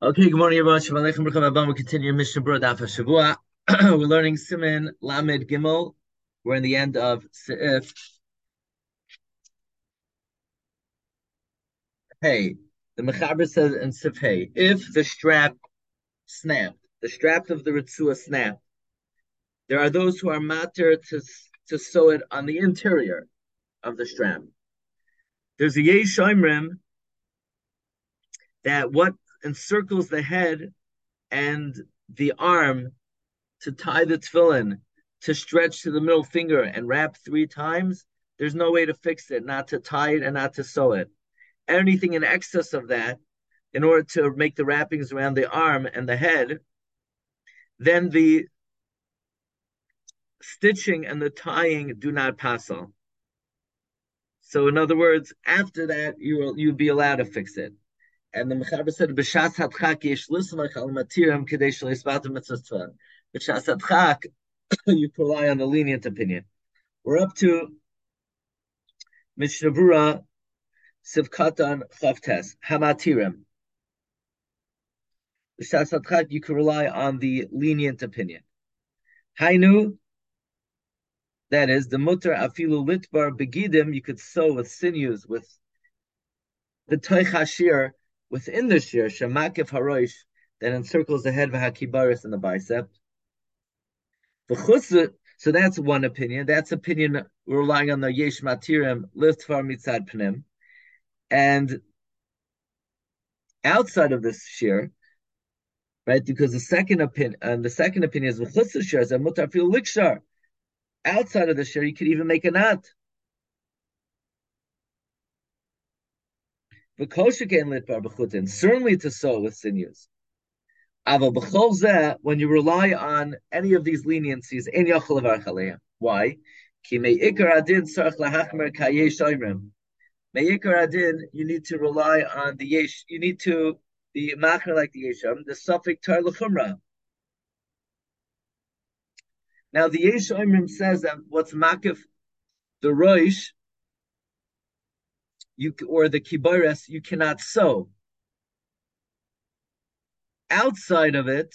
Okay, good morning, everyone. Shalom Aleichem, Haba. We continue Mishnah Berurah Daf Shavua. We're learning Siman Lamed Gimel. We're in the end of Seif. Hey, the Mechaber says in Sif Hey, if the strap snapped, the strap of the Ritzua snapped, there are those who are matter to, to sew it on the interior of the strap. There's a Yesh Shomrim that what encircles the head and the arm to tie the tefillin, to stretch to the middle finger and wrap three times, there's no way to fix it, not to tie it and not to sew it. Anything in excess of that, in order to make the wrappings around the arm and the head, then the stitching and the tying do not pass on. So, in other words, after that, you will you be allowed to fix it. And the Mechaber said, "B'shas hatchak yesh lismach al matiram kedei shleisbatim mitzvah." B'shas hatchak, you rely on the lenient opinion. We're up to Mishnah Sivkatan Chavtes Hamatirim. B'shas hatchak, you can rely on the lenient opinion. Hainu, that is the mutter afilu litbar begidim. You could sew with sinews with the toich within the shir, shemakif haroish, that encircles the head of hakibaris and the bicep. So that's one opinion. That's opinion relying on the yesh matirim liftfar mitzad pnim, and outside of this shir, right? Because the second opinion, and uh, the second opinion is v'chutz shir is a mutar fil likshar. Outside of the shir, you could even make a knot. Certainly to sew with sinews. When you rely on any of these leniencies, in why? adin, you need to rely on the yesh. You need to be machmer like the yesham. The suffix tar l'chumra. Now the yesh says that what's makif the roish you or the kibares you cannot sew. Outside of it,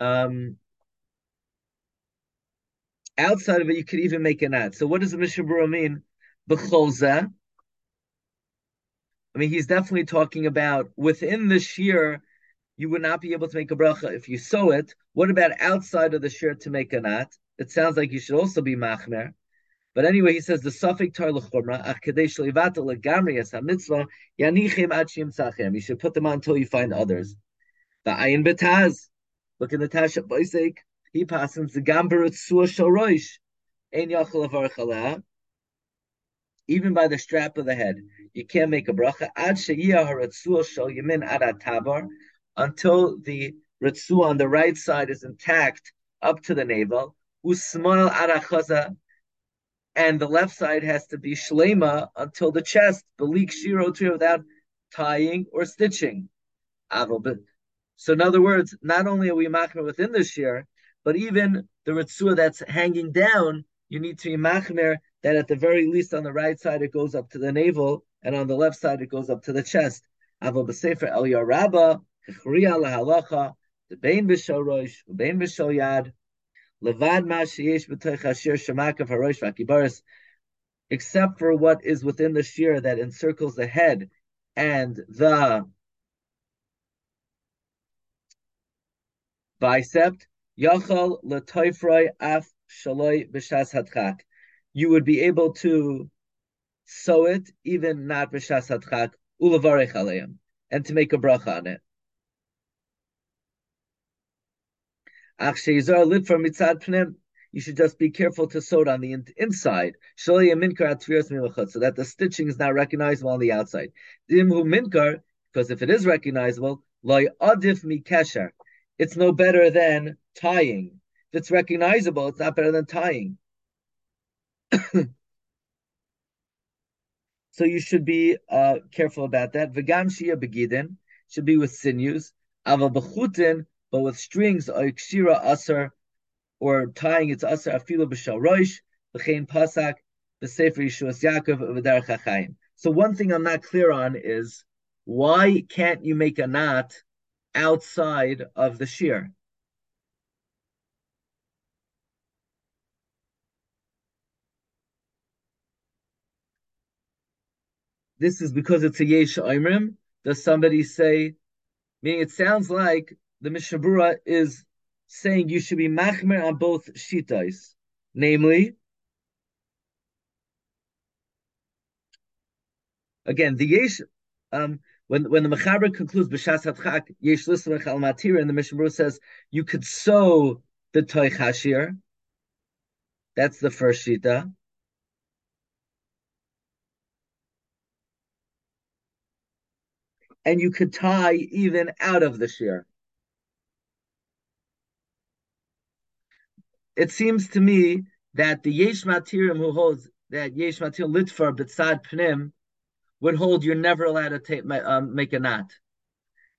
um, outside of it, you could even make an ad. So what does the Mishnah Berurah mean? B'cholzeh. I mean, he's definitely talking about within the shear, you would not be able to make a bracha if you sew it. What about outside of the shear to make a knot? It sounds like you should also be machmer. But anyway, he says the suffix tar ach kadesh leivata legamri as hamitzvah yanichem ad tzachem. You should put them on until you find others. The ayin betaz. Look in the Tasha Boisek. He passes the gambarat suah shoroish. Ein yachal avar Even by the strap of the head, you can't make a bracha. Ad sheyiyah haratzua shal yamin ad until the ritzua on the right side is intact up to the navel. Usmal ad and the left side has to be shlema until the chest, belik shiro to without tying or stitching. So in other words, not only are we machmer within the shear, but even the ritzua that's hanging down, you need to be machmer that at the very least on the right side it goes up to the navel, and on the left side it goes up to the chest. Aval b'sefer the bein b'shol rosh, bein b'shol yad, Levad harosh except for what is within the shear that encircles the head and the bicep, yachal af shaloi. You would be able to sew it, even not b'shas hadchak, and to make a bracha on it. You should just be careful to sew it on the inside, so that the stitching is not recognizable on the outside. Because if it is recognizable, it's no better than tying. If it's recognizable, it's not better than tying. so you should be uh, careful about that. V'gam shia begidin should be with sinews. But with strings, oikshira asar, or tying its asar afilo b'shal roish, b'chein pasak, b'sefer Yeshuas Yaakov, v'derech ha'chaim. So one thing I'm not clear on is why can't you make a knot outside of the shear? This is because it's a yesh oimrim. Does somebody say? Meaning, it sounds like the Mishabura is saying you should be machmer on both shitas, namely Again, the yesh um, when when the mechaber concludes b'shas hatchak yesh lismach al matir, and the Mishnah says you could sew the toy chashir. That's the first shita. And you could tie even out of the shear. It seems to me that the yesh matirim who holds that yesh matir litfar b'tzad pnim would hold you're never allowed to take, um, make a knot.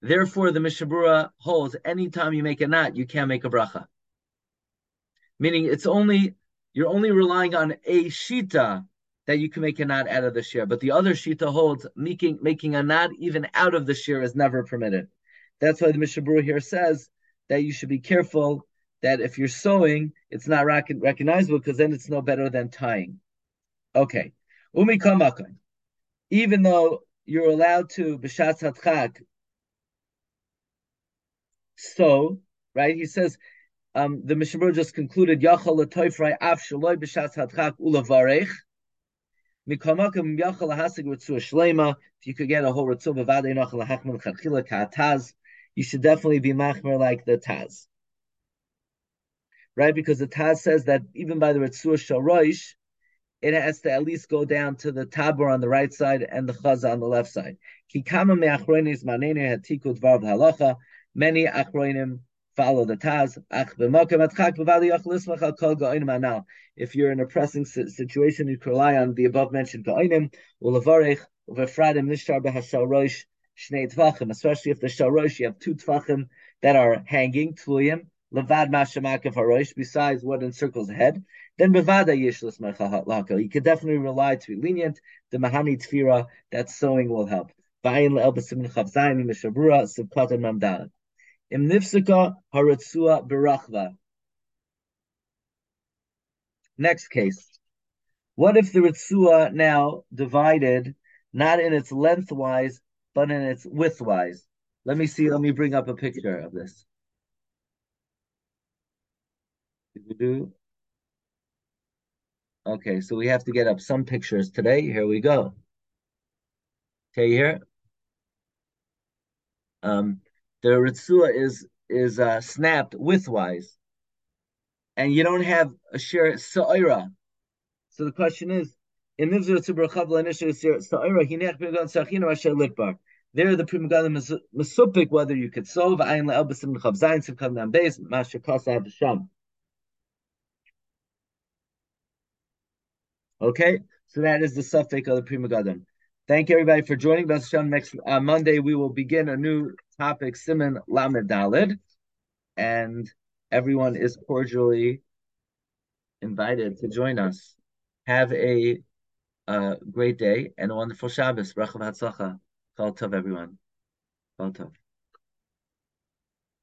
Therefore, the Mishabura holds anytime you make a knot, you can't make a bracha. Meaning it's only you're only relying on a shita that you can make a knot out of the shear, but the other shita holds making making a knot even out of the shear is never permitted. That's why the Mishabura here says that you should be careful that if you're sewing, it's not recognizable because then it's no better than tying. Okay. Umi even though you're allowed to b'shatz hatchak. So, right? He says um, the Mishnah just concluded yachal letoifrei af shaloi b'shatz hatchak ulavarech. Mikamakam yachal lahasig ritzua shlema. If you could get a whole ritzua b'vadei nachal lahachman chachila ka'ataz, you should definitely be machmer like the taz. Right? Because the taz says that even by the ritzua shalroish, it has to at least go down to the tabor on the right side and the chaza on the left side. Many achronim follow the taz. If you're in a pressing situation, you can rely on the above mentioned ga'inim, especially if the shalrosh, you have two tvachim that are hanging, tluyim, levad mashamakav harosh, besides what encircles the head then bevada yishlas laka. You could definitely rely to be lenient. The mahani tfira, that sewing will help. Vayin le'elbasim chavzayin mishabura sibkatan mamdalan. Im nifsika haratzua berachva. Next case. What if the ritzua now divided not in its lengthwise, but in its widthwise? Let me see. Let me bring up a picture of this. Okay, so we have to get up some pictures today. Here we go. Okay, here. Um, the ritzua is is uh, snapped widthwise, and you don't have a share sa'ira. So the question is, in nivzur tzibur chavla initial sa'ira hinech b'gan sachinu asher litbar. There, the Pri Megadim mesupik whether you could solve ayin le'elbasim chav zayin simkam nam beis masher kasa sham. Okay, so that is the suffix of the Pri Megadim. Thank you everybody for joining us. Next uh, Monday we will begin a new topic, Siman Lamed Dalid, and everyone is cordially invited to join us. Have a uh, great day and a wonderful Shabbos. Bracha v'hatzlacha. Kol tov, everyone. Kol tov.